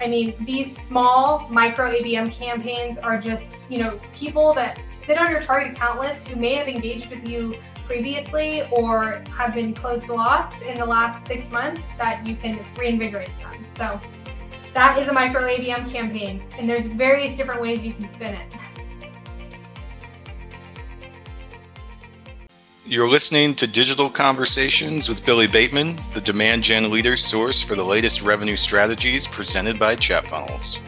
I mean, these small micro ABM campaigns are just, you know, people that sit on your target account list who may have engaged with you previously or have been closed lost in the last six months that you can reinvigorate them. So that is a micro ABM campaign, and there's various different ways you can spin it. You're listening to Digital Conversations with Billy Bateman, the demand gen leader source for the latest revenue strategies presented by ChatFunnels.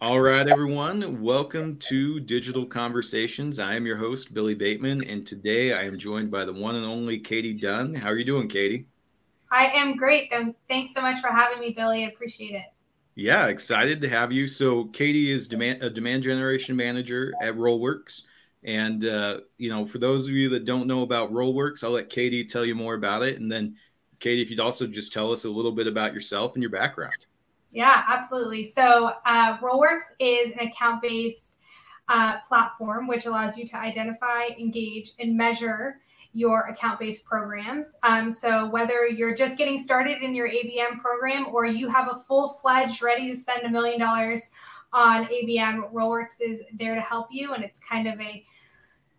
All right, everyone. Welcome to Digital Conversations. I am your host, Billy Bateman, and today I am joined by the one and only Katie Dunn. How are you doing, Katie? I am great. Thanks so much for having me, Billy. I appreciate it. Yeah, excited to have you. So, Katie is demand, a demand generation manager at Rollworks. And, uh, you know, for those of you that don't know about Rollworks, I'll let Katie tell you more about it. And then, Katie, if you'd also just tell us a little bit about yourself and your background. Yeah, absolutely. So, uh, Rollworks is an account based uh, platform which allows you to identify, engage, and measure your account based programs. Um, so, whether you're just getting started in your ABM program or you have a full fledged, ready to spend a million dollars on ABM, Rollworks is there to help you. And it's kind of a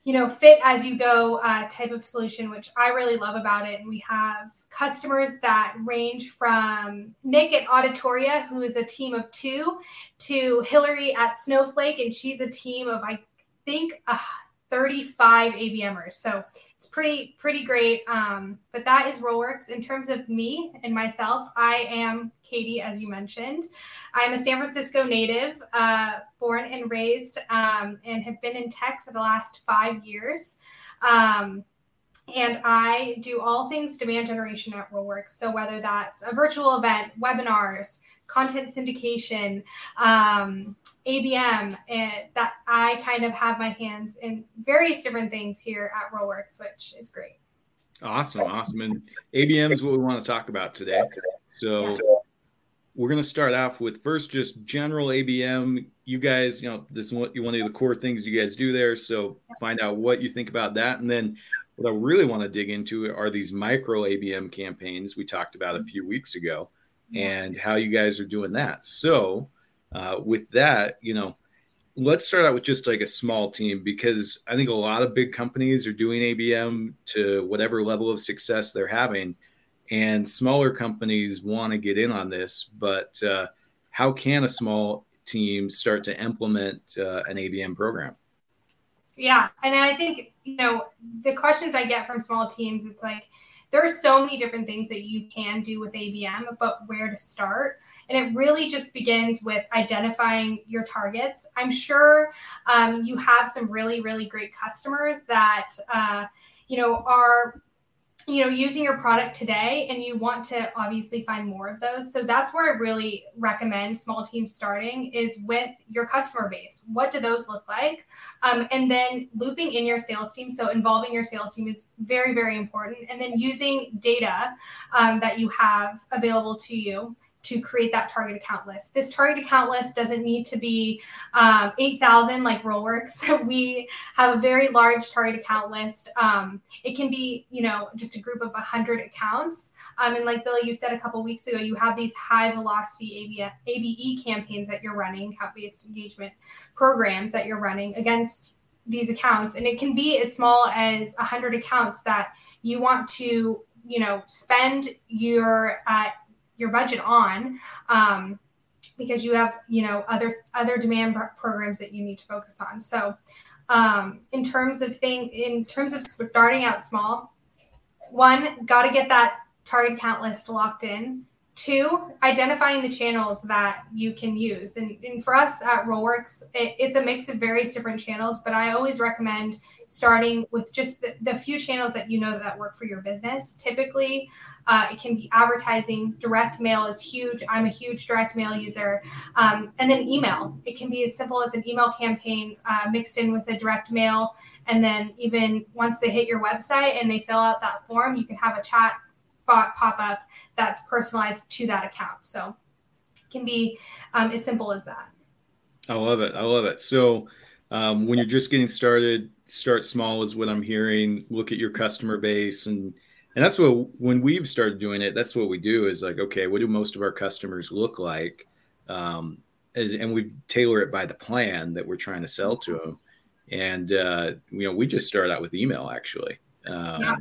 you know, fit as you go uh, type of solution, which I really love about it. And we have customers that range from Nick at Auditoria, who is a team of two, to Hillary at Snowflake, and she's a team of, I think, uh, 35 ABMers. So it's pretty pretty great. Um, but that is Rollworks. In terms of me and myself, I am Katie, as you mentioned. I'm a San Francisco native, uh, born and raised, um, and have been in tech for the last five years. Um, and I do all things demand generation at Rollworks. So whether that's a virtual event, webinars, content syndication, um, ABM, and that I kind of have my hands in various different things here at Rollworks, which is great. Awesome, awesome. And ABM is what we want to talk about today. So we're going to start off with first just general ABM. You guys, you know, this is what you one of the core things you guys do there. So find out what you think about that, and then what I really want to dig into are these micro ABM campaigns we talked about a few weeks ago and how you guys are doing that. So, uh, with that, you know, let's start out with just like a small team because I think a lot of big companies are doing ABM to whatever level of success they're having, and smaller companies want to get in on this. But uh, how can a small team start to implement uh, an ABM program? Yeah, and I think you know the questions I get from small teams. It's like there are so many different things that you can do with ABM, but where to start? And it really just begins with identifying your targets. I'm sure um, you have some really, really great customers that, uh, you know, are you know using your product today and you want to obviously find more of those. So that's where i really recommend small teams starting is with your customer base. What do those look like? Um, and then looping in your sales team. So involving your sales team is very very important. And then using data um, that you have available to you to create that target account list. This target account list doesn't need to be um, 8,000 like Rollworks. we have a very large target account list. Um, it can be, you know, just a group of 100 accounts. Um, and like Billy, you said a couple weeks ago, you have these high velocity ABE campaigns that you're running, account based engagement programs that you're running against these accounts. And it can be as small as 100 accounts that you want to you know spend your uh, your budget on um, because you have you know other other demand programs that you need to focus on. So um, in terms of thing in terms of starting out small one got to get that target count list locked in Two, identifying the channels that you can use. And, and for us at Rollworks, it, it's a mix of various different channels, but I always recommend starting with just the, the few channels that you know that work for your business. Typically, uh, it can be advertising, direct mail is huge. I'm a huge direct mail user. Um, and then email. It can be as simple as an email campaign uh, mixed in with a direct mail. And then even once they hit your website and they fill out that form, you can have a chat pop up that's personalized to that account. So it can be um, as simple as that. I love it. I love it. So um, when you're just getting started, start small is what I'm hearing. Look at your customer base and and that's what when we've started doing it that's what we do is like okay what do most of our customers look like um, as, and we tailor it by the plan that we're trying to sell to them and uh, you know we just start out with email actually um, yeah.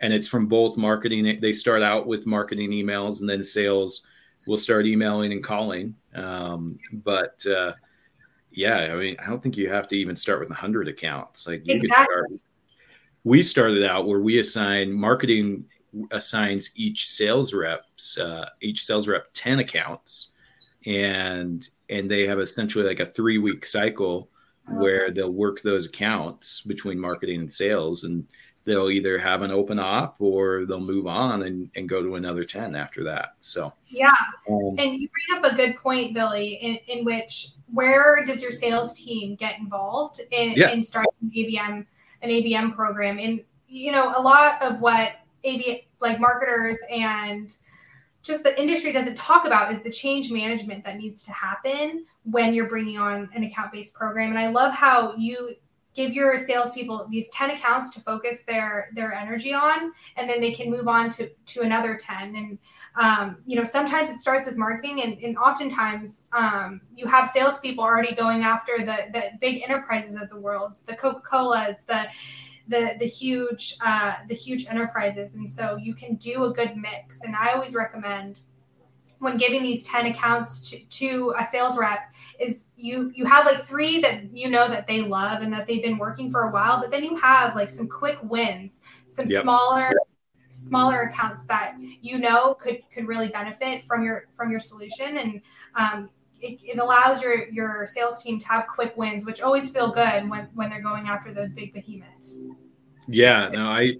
And it's from both marketing they start out with marketing emails and then sales will start emailing and calling. Um, but uh, yeah i mean i don't think you have to even start with 100 accounts. Like you exactly. could start we started out where we assign marketing assigns each sales reps uh, each sales rep 10 accounts. And and they have essentially like a three week cycle where they'll work those accounts between marketing and sales. And they'll either have an open op or they'll move on and, and go to another 10 after that so yeah um, and you bring up a good point billy in, in which where does your sales team get involved in, yeah. in starting an abm an abm program and you know a lot of what ab like marketers and just the industry doesn't talk about is the change management that needs to happen when you're bringing on an account based program. And I love how you give your salespeople these 10 accounts to focus their their energy on and then they can move on to to another 10 and um, you know sometimes it starts with marketing and, and oftentimes um, you have salespeople already going after the the big enterprises of the world the coca-colas the the the huge uh, the huge enterprises, and so you can do a good mix. And I always recommend when giving these 10 accounts to, to, a sales rep is you you have like three that you know that they love and that they've been working for a while but then you have like some quick wins some yep. smaller smaller accounts that you know could could really benefit from your from your solution and um, it, it, allows your your sales team to have quick wins, which always feel good when when they're going after those big behemoths. Yeah, no, I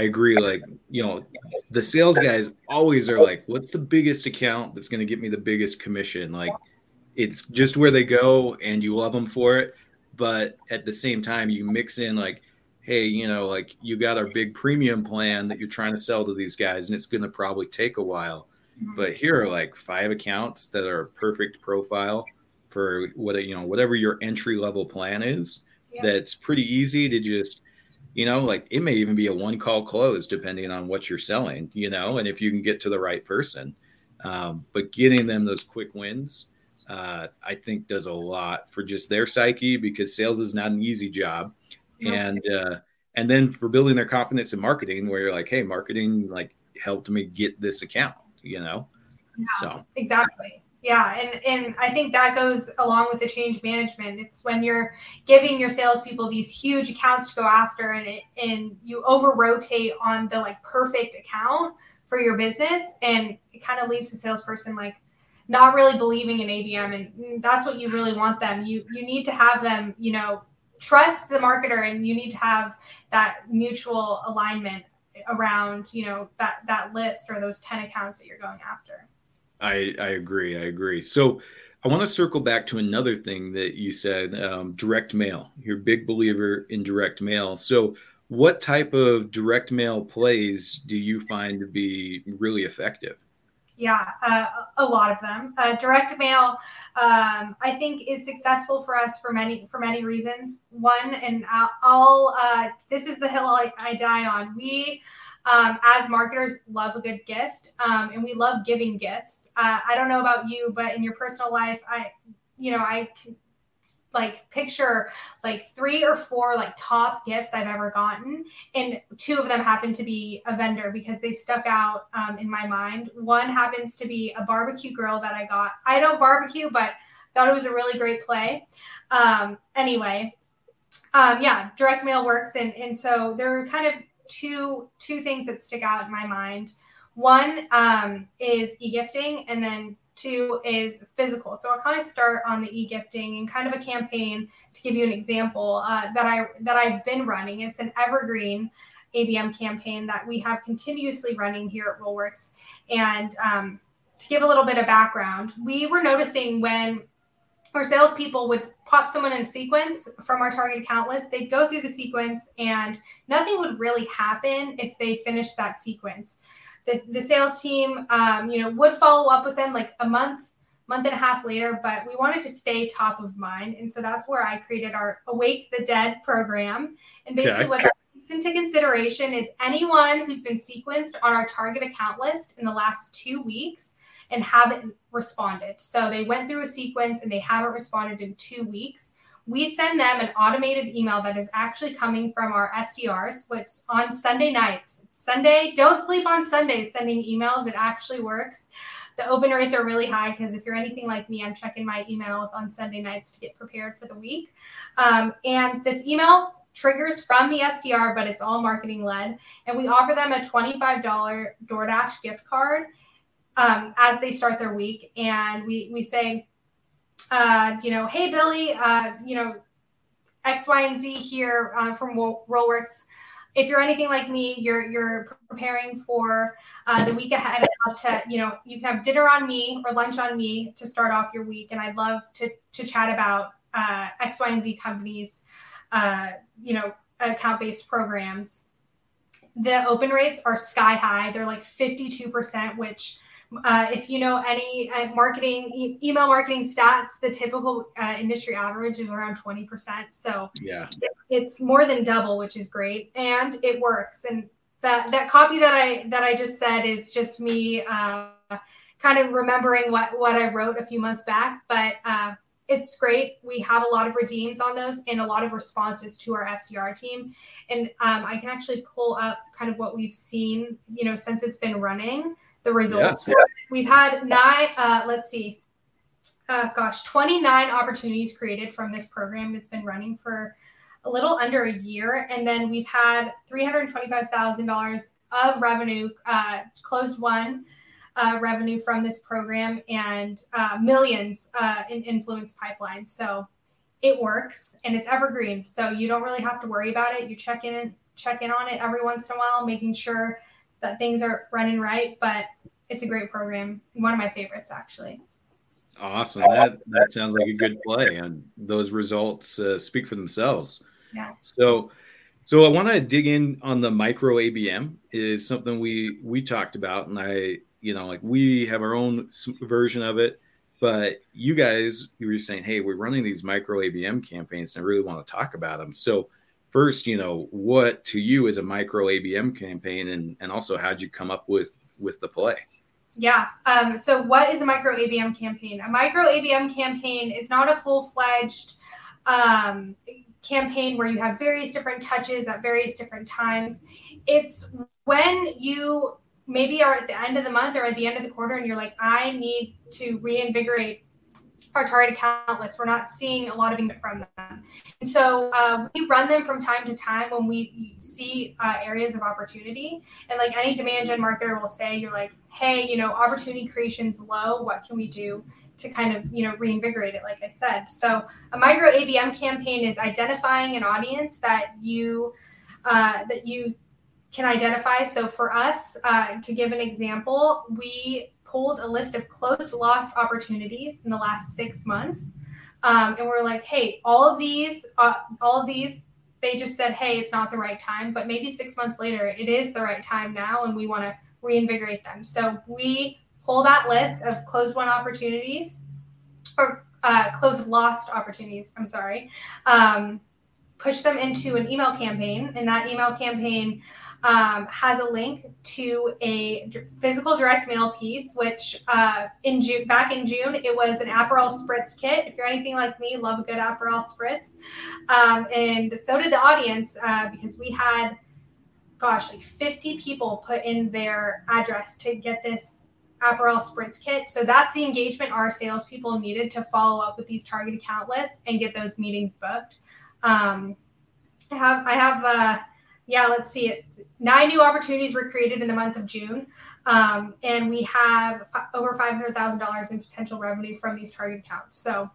I agree. Like you know, the sales guys always are like, "What's the biggest account that's going to get me the biggest commission?" Like, it's just where they go, and you love them for it. But at the same time, you mix in like, "Hey, you know, like you got our big premium plan that you're trying to sell to these guys, and it's going to probably take a while." But here are like five accounts that are perfect profile for what you know, whatever your entry level plan is. Yeah. That's pretty easy to just, you know, like it may even be a one call close depending on what you're selling, you know, and if you can get to the right person. Um, but getting them those quick wins, uh, I think does a lot for just their psyche because sales is not an easy job. And uh, and then for building their confidence in marketing, where you're like, hey, marketing like helped me get this account you know? Yeah, so exactly. Yeah, and and I think that goes along with the change management. It's when you're giving your salespeople these huge accounts to go after, and it and you over rotate on the like perfect account for your business, and it kind of leaves the salesperson like not really believing in ABM, and mm, that's what you really want them. You you need to have them, you know, trust the marketer, and you need to have that mutual alignment around you know that that list or those 10 accounts that you're going after i i agree i agree. So i want to circle back to another thing that you said um, direct mail. You're a big believer in direct mail. So what type of direct mail plays do you find to be really effective yeah, uh, a lot of them. Uh, direct mail, um, I think, is successful for us for many for many reasons. One, and I'll, I'll uh, this is the hill I, I die on. We, um, as marketers, love a good gift, um, and we love giving gifts. Uh, I don't know about you, but in your personal life, I, you know, I like picture like three or four like top gifts I've ever gotten, and two of them happen to be a vendor because they stuck out um, in my mind. One happens to be a barbecue grill that I got. I don't barbecue, but thought it was a really great play. Um, anyway, um, yeah, direct mail works, and and so there are kind of two two things that stick out in my mind. One um, is e-gifting, and then Two is physical. So I'll kind of start on the e-gifting and kind of a campaign to give you an example uh, that I that I've been running. It's an evergreen ABM campaign that we have continuously running here at Rollworks. And um, to give a little bit of background, we were noticing when our salespeople would pop someone in a sequence from our target account list, they'd go through the sequence and nothing would really happen if they finished that sequence the, the sales team, um, you know, would follow up with them like a month, month and a half later, but we wanted to stay top of mind. And so that's where I created our Awake the Dead program. And basically, okay. what that takes into consideration is anyone who's been sequenced on our target account list in the last two weeks and haven't responded. So they went through a sequence and they haven't responded in two weeks. We send them an automated email that is actually coming from our SDRs, which on Sunday nights. Sunday, don't sleep on Sundays sending emails. It actually works. The open rates are really high because if you're anything like me, I'm checking my emails on Sunday nights to get prepared for the week. Um, and this email triggers from the SDR, but it's all marketing led. And we offer them a $25 DoorDash gift card um, as they start their week. And we, we say, uh, you know, hey, Billy, uh, you know, X, Y, and Z here uh, from Rollworks. If you're anything like me, you're you're preparing for uh, the week ahead. I'd to, you know, you can have dinner on me or lunch on me to start off your week, and I'd love to to chat about uh, X, Y, and Z companies, uh, you know, account based programs. The open rates are sky high. They're like 52%, which uh, if you know any uh, marketing, e- email marketing stats, the typical uh, industry average is around 20%. So yeah, it's more than double, which is great. And it works. And that, that copy that I, that I just said is just me uh, kind of remembering what, what I wrote a few months back, but uh, it's great. We have a lot of redeems on those and a lot of responses to our SDR team. And um, I can actually pull up kind of what we've seen, you know, since it's been running the results. Yeah. We've had nine, uh, let's see, uh, gosh, 29 opportunities created from this program that's been running for a little under a year. And then we've had $325,000 of revenue, uh, closed won uh, revenue from this program and uh, millions uh, in influence pipelines. So it works and it's evergreen. So you don't really have to worry about it. You check in, check in on it every once in a while, making sure that things are running right. But it's a great program. One of my favorites, actually. Awesome. That that sounds like a good play, and those results uh, speak for themselves. Yeah. So, so I want to dig in on the micro ABM. Is something we we talked about, and I, you know, like we have our own version of it, but you guys, you were saying, hey, we're running these micro ABM campaigns, and I really want to talk about them. So, first, you know, what to you is a micro ABM campaign, and and also how'd you come up with with the play? Yeah. Um, so, what is a micro ABM campaign? A micro ABM campaign is not a full fledged um, campaign where you have various different touches at various different times. It's when you maybe are at the end of the month or at the end of the quarter and you're like, I need to reinvigorate our target account. We're not seeing a lot of engagement from them. And so uh, we run them from time to time when we see uh, areas of opportunity. And like any demand gen marketer will say, you're like, hey, you know, opportunity creation's low. What can we do to kind of, you know, reinvigorate it, like I said. So a micro ABM campaign is identifying an audience that you uh, that you can identify. So for us, uh, to give an example, we pulled a list of closed lost opportunities in the last six months. Um, and we're like, hey, all of these, uh, all of these, they just said, hey, it's not the right time. But maybe six months later, it is the right time now, and we want to reinvigorate them. So we pull that list of closed won opportunities or uh, closed lost opportunities. I'm sorry. Um, push them into an email campaign, and that email campaign um, has a link to a physical direct mail piece, which uh, in June, back in June, it was an Aperol Spritz kit. If you're anything like me, love a good Aperol Spritz. Um, and so did the audience uh, because we had, gosh, like 50 people put in their address to get this Aperol Spritz kit. So that's the engagement our salespeople needed to follow up with these target account lists and get those meetings booked. Um, I have, I have, uh, yeah, let's see it. Nine new opportunities were created in the month of June, um, and we have f- over five hundred thousand dollars in potential revenue from these target accounts. So,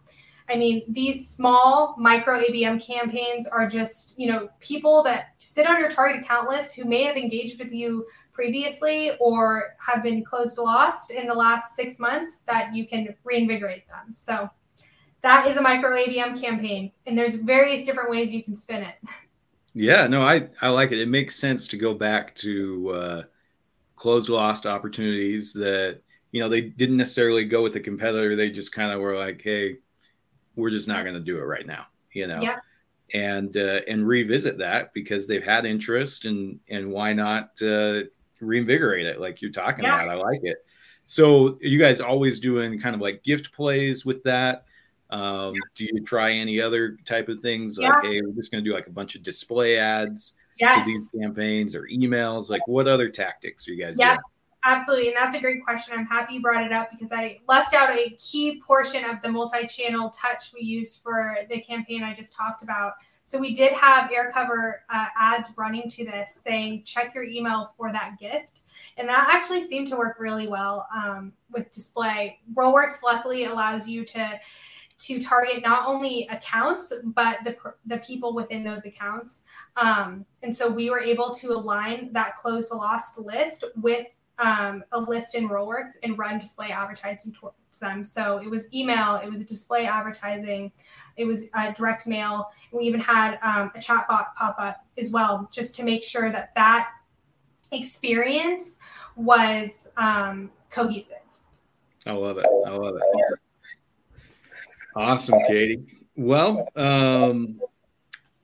I mean, these small micro ABM campaigns are just you know people that sit on your target account list who may have engaged with you previously or have been closed lost in the last six months that you can reinvigorate them. So that is a micro ABM campaign, and there's various different ways you can spin it. Yeah, no, I I like it. It makes sense to go back to uh, closed lost opportunities that you know they didn't necessarily go with the competitor. They just kind of were like, hey, we're just not going to do it right now. You know. Yeah. and uh, and revisit that because they've had interest and and why not uh, reinvigorate it like you're talking yeah. about. I like it. So you guys always doing kind of like gift plays with that? Um, do you try any other type of things yeah. like, hey, we're just going to do like a bunch of display ads yes. to these campaigns or emails? Like, what other tactics are you guys yeah. doing? Absolutely. And that's a great question. I'm happy you brought it up because I left out a key portion of the multi channel touch we used for the campaign I just talked about. So we did have air cover uh, ads running to this saying, check your email for that gift. And that actually seemed to work really well um, with display. Rollworks luckily allows you to to target not only accounts but the the people within those accounts. Um, and so we were able to align that closed lost list with um, a list in Rollworks and run display advertising towards them. So it was email, it was display advertising, it was uh, direct mail. We even had um, a chatbot pop up as well, just to make sure that that experience was um, cohesive. I love it. I love it. Awesome, Katie. Well, um,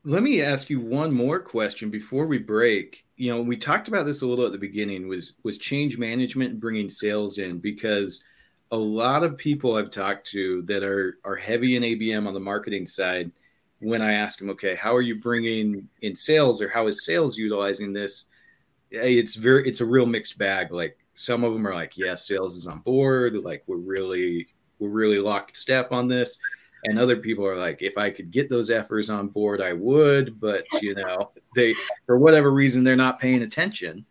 let me ask you one more question before we break. You know, we talked about this a little at the beginning was was change management bringing sales in because a lot of people I've talked to that are are heavy in ABM on the marketing side when I ask them, okay, how are you bringing in sales or how is sales utilizing this? It's very it's a real mixed bag. Like some of them are like, yes, yeah, sales is on board, like we're really we're really locked step on this. And other people are like if i could get those effers on board i would but you know they for whatever reason they're not paying attention.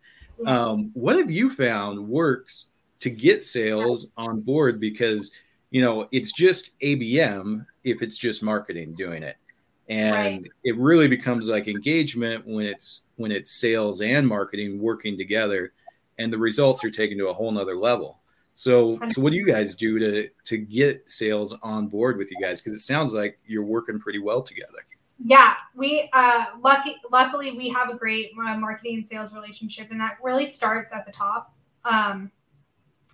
Um, what have you found works to get sales on board? Because you know it's just abm if it's just marketing doing it. And right. it really becomes like engagement when it's when it's sales and marketing working together and the results are taken to a whole nother level so, so what do you guys do to to get sales on board with you guys? Because it sounds like you're working pretty well together. Yeah, we uh, lucky luckily we have a great uh, marketing and sales relationship, and that really starts at the top. Um,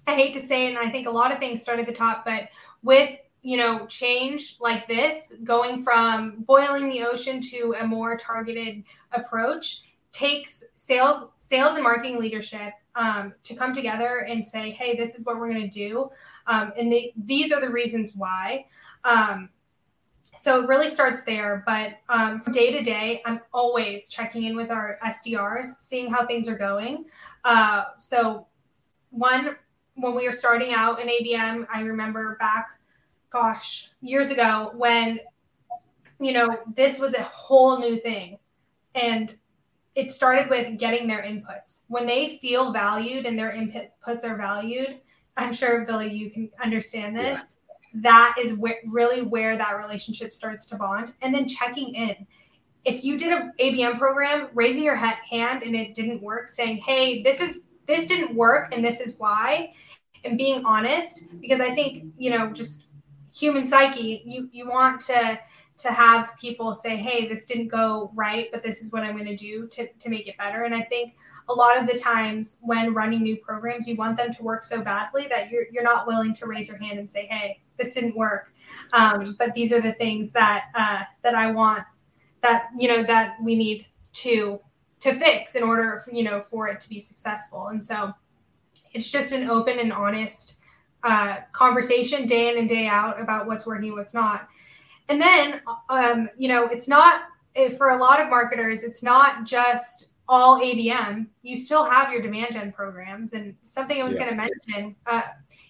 I hate to say it, and I think a lot of things start at the top, but with you know change like this, going from boiling the ocean to a more targeted approach takes sales sales and marketing leadership um, to come together and say, hey, this is what we're going to do. Um, and these are the reasons why. Um, so it really starts there. But um, from day to day, I'm always checking in with our SDRs, seeing how things are going. Uh, so, one, when we were starting out in ABM, I remember back, gosh, years ago when, you know, this was a whole new thing. And it started with getting their inputs. When they feel valued and their inputs are valued, I'm sure Billy, you can understand this. Yeah. That is really where that relationship starts to bond. And then checking in. If you did an ABM program, raising your hand and it didn't work, saying, "Hey, this is this didn't work and this is why," and being honest, because I think you know, just human psyche, you you want to to have people say, hey, this didn't go right, but this is what I'm going to do to, make it better. And I think a lot of the times when running new programs, you want them to work so badly that you're, you're not willing to raise your hand and say, hey, this didn't work. Um, but these are the things that, uh, that I want that, you know, that we need to, to fix in order, for, you know, for it to be successful. And so it's just an open and honest uh, conversation day in and day out about what's working, what's not and then, um, you know, it's not for a lot of marketers, it's not just all ABM. You still have your demand gen programs. And something I was yeah. going to mention, uh,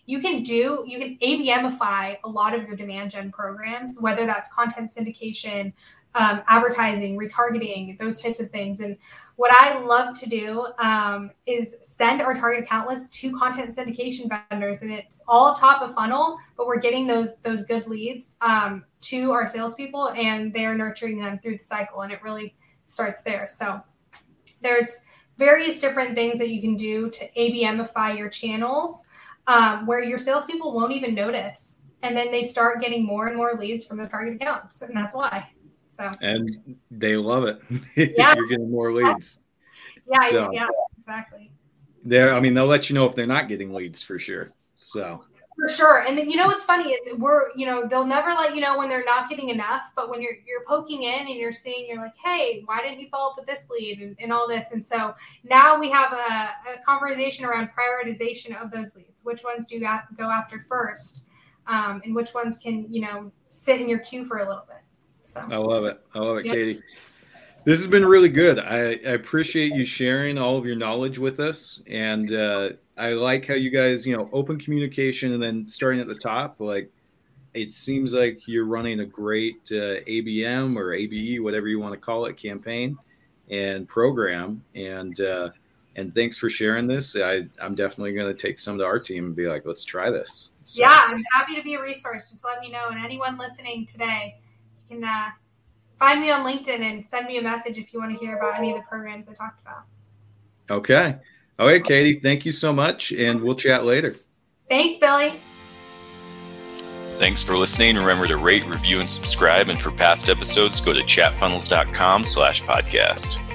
you can do, you can ABMify a lot of your demand gen programs, whether that's content syndication, um, advertising, retargeting, those types of things. And what I love to do um, is send our target account list to content syndication vendors, and it's all top of funnel, but we're getting those those good leads um, to our salespeople, and they're nurturing them through the cycle, and it really starts there. So there's various different things that you can do to ABMify your channels, um, where your salespeople won't even notice, and then they start getting more and more leads from the target accounts, and that's why. So and they love it. Yeah. You're getting more leads. Yeah, so, yeah, exactly. There, I mean, they'll let you know if they're not getting leads for sure. So For sure. And you know what's funny is we're, you know, they'll never let you know when they're not getting enough. But when you're you're poking in and you're seeing, you're like, hey, why didn't you follow up with this lead and, and all this? And so now we have a, a conversation around prioritization of those leads. Which ones do you go after first? Um, and which ones can, you know, sit in your queue for a little bit. So I love it. I love it, yep. Katie. This has been really good. I, I, appreciate you sharing all of your knowledge with us. And uh, I like how you guys, you know, open communication and then starting at the top. Like, it seems like you're running a great uh, ABM or ABE, whatever you want to call it, campaign and program. And uh, and thanks for sharing this. I, I'm definitely going to take some to our team and be like, let's try this. So. Yeah, I'm happy to be a resource. Just let me know. And anyone listening today, can uh, find me on LinkedIn and send me a message if you want to hear about any of the programs I talked about. Okay. All right, Katie, thank you so much, and we'll chat later. Thanks, Billy. Thanks for listening. Remember to rate, review, and subscribe. And for past episodes, go to chatfunnels.com slash podcast.